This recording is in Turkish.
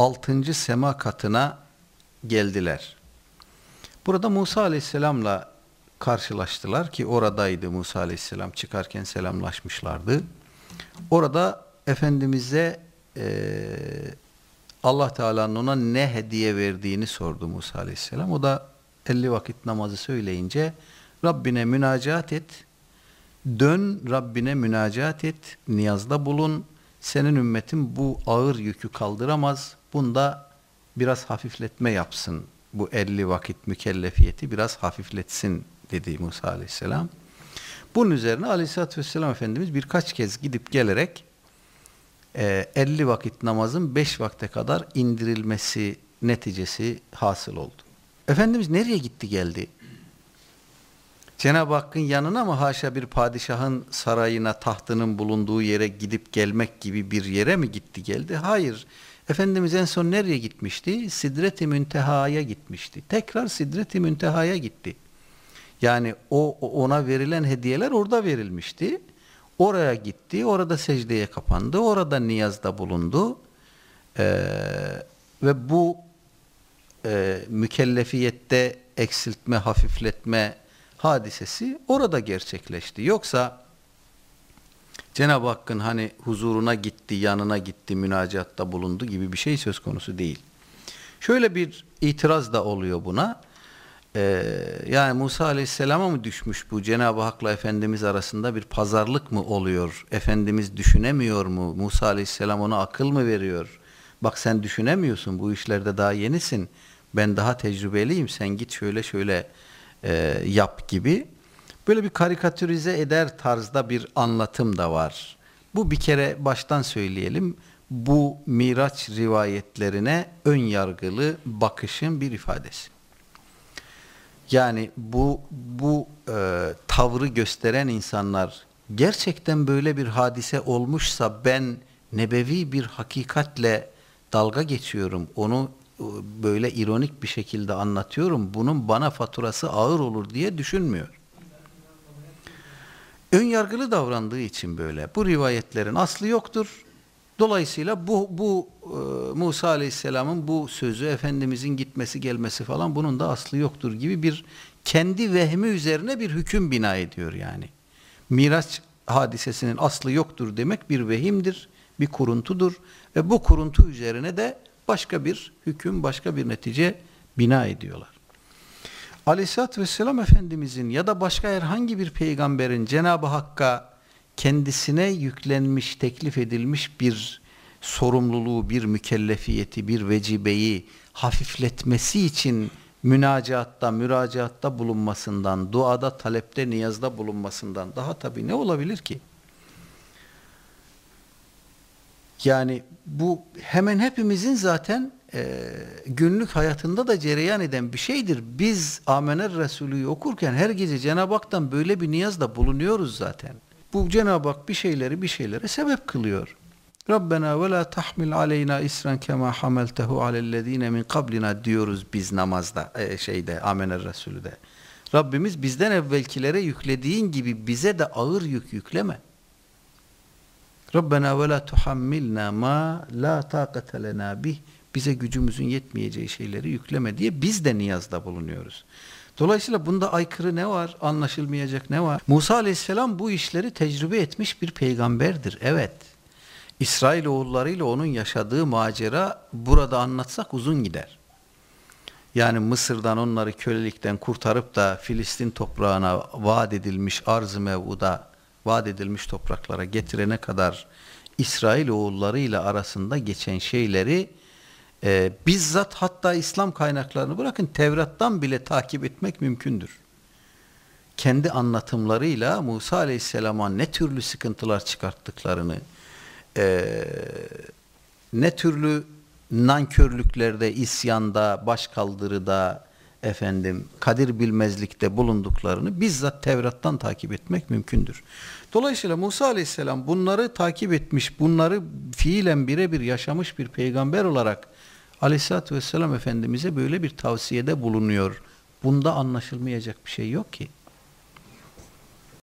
altıncı sema katına geldiler. Burada Musa Aleyhisselam'la karşılaştılar ki oradaydı Musa Aleyhisselam çıkarken selamlaşmışlardı. Orada Efendimiz'e e, Allah Teala'nın ona ne hediye verdiğini sordu Musa Aleyhisselam. O da 50 vakit namazı söyleyince Rabbine münacat et, dön Rabbine münacat et, niyazda bulun, senin ümmetin bu ağır yükü kaldıramaz, bunda biraz hafifletme yapsın, bu 50 vakit mükellefiyeti biraz hafifletsin dedi Musa Aleyhisselam. Bunun üzerine Aleyhisselatü Vesselam Efendimiz birkaç kez gidip gelerek 50 e, vakit namazın 5 vakte kadar indirilmesi neticesi hasıl oldu. Efendimiz nereye gitti geldi? Cenab-ı Hakk'ın yanına mı haşa bir padişahın sarayına tahtının bulunduğu yere gidip gelmek gibi bir yere mi gitti geldi? Hayır. Efendimiz en son nereye gitmişti? Sidret-i Münteha'ya gitmişti. Tekrar Sidret-i Münteha'ya gitti. Yani o ona verilen hediyeler orada verilmişti. Oraya gitti, orada secdeye kapandı, orada niyazda bulundu. Ee, ve bu e, mükellefiyette eksiltme, hafifletme hadisesi orada gerçekleşti. Yoksa Cenab-ı Hakk'ın hani huzuruna gitti, yanına gitti, münacatta bulundu gibi bir şey söz konusu değil. Şöyle bir itiraz da oluyor buna. Ee, yani Musa Aleyhisselam'a mı düşmüş bu Cenab-ı Hak'la Efendimiz arasında bir pazarlık mı oluyor? Efendimiz düşünemiyor mu? Musa Aleyhisselam ona akıl mı veriyor? Bak sen düşünemiyorsun bu işlerde daha yenisin. Ben daha tecrübeliyim sen git şöyle şöyle e, yap gibi. Böyle bir karikatürize eder tarzda bir anlatım da var. Bu bir kere baştan söyleyelim. Bu Miraç rivayetlerine ön yargılı bakışın bir ifadesi. Yani bu bu e, tavrı gösteren insanlar gerçekten böyle bir hadise olmuşsa ben nebevi bir hakikatle dalga geçiyorum. Onu e, böyle ironik bir şekilde anlatıyorum. Bunun bana faturası ağır olur diye düşünmüyor. Ön yargılı davrandığı için böyle. Bu rivayetlerin aslı yoktur. Dolayısıyla bu, bu e, Musa Aleyhisselam'ın bu sözü Efendimizin gitmesi gelmesi falan bunun da aslı yoktur gibi bir kendi vehmi üzerine bir hüküm bina ediyor yani. Miraç hadisesinin aslı yoktur demek bir vehimdir, bir kuruntudur ve bu kuruntu üzerine de başka bir hüküm, başka bir netice bina ediyorlar. Aleyhisselatü Vesselam Efendimizin ya da başka herhangi bir peygamberin Cenab-ı Hakk'a kendisine yüklenmiş, teklif edilmiş bir sorumluluğu, bir mükellefiyeti, bir vecibeyi hafifletmesi için münacatta, müracaatta bulunmasından, duada, talepte, niyazda bulunmasından daha tabii ne olabilir ki? Yani bu hemen hepimizin zaten e, günlük hayatında da cereyan eden bir şeydir. Biz Amener Resulü'yü okurken her gece Cenab-ı Hak'tan böyle bir niyazda bulunuyoruz zaten. Bu Cenab-ı Hak bir şeyleri bir şeylere sebep kılıyor. Rabbena ve la tahmil aleyna isran kema hameltehu alellezine min kablina diyoruz biz namazda e, şeyde Amener Resulü'de. Rabbimiz bizden evvelkilere yüklediğin gibi bize de ağır yük yükleme. Rabbena ve la tuhammilna ma la taqate lena bih bize gücümüzün yetmeyeceği şeyleri yükleme diye biz de niyazda bulunuyoruz. Dolayısıyla bunda aykırı ne var? Anlaşılmayacak ne var? Musa aleyhisselam bu işleri tecrübe etmiş bir peygamberdir. Evet. İsrail oğullarıyla onun yaşadığı macera burada anlatsak uzun gider. Yani Mısır'dan onları kölelikten kurtarıp da Filistin toprağına vaat edilmiş arz-ı mev'uda vaat edilmiş topraklara getirene kadar İsrail oğullarıyla arasında geçen şeyleri e, bizzat hatta İslam kaynaklarını bırakın Tevrat'tan bile takip etmek mümkündür. Kendi anlatımlarıyla Musa Aleyhisselam'a ne türlü sıkıntılar çıkarttıklarını, e, ne türlü nankörlüklerde, isyanda, başkaldırıda, efendim kadir bilmezlikte bulunduklarını bizzat Tevrat'tan takip etmek mümkündür. Dolayısıyla Musa Aleyhisselam bunları takip etmiş, bunları fiilen birebir yaşamış bir peygamber olarak Aleyhisselatü Vesselam Efendimiz'e böyle bir tavsiyede bulunuyor. Bunda anlaşılmayacak bir şey yok ki.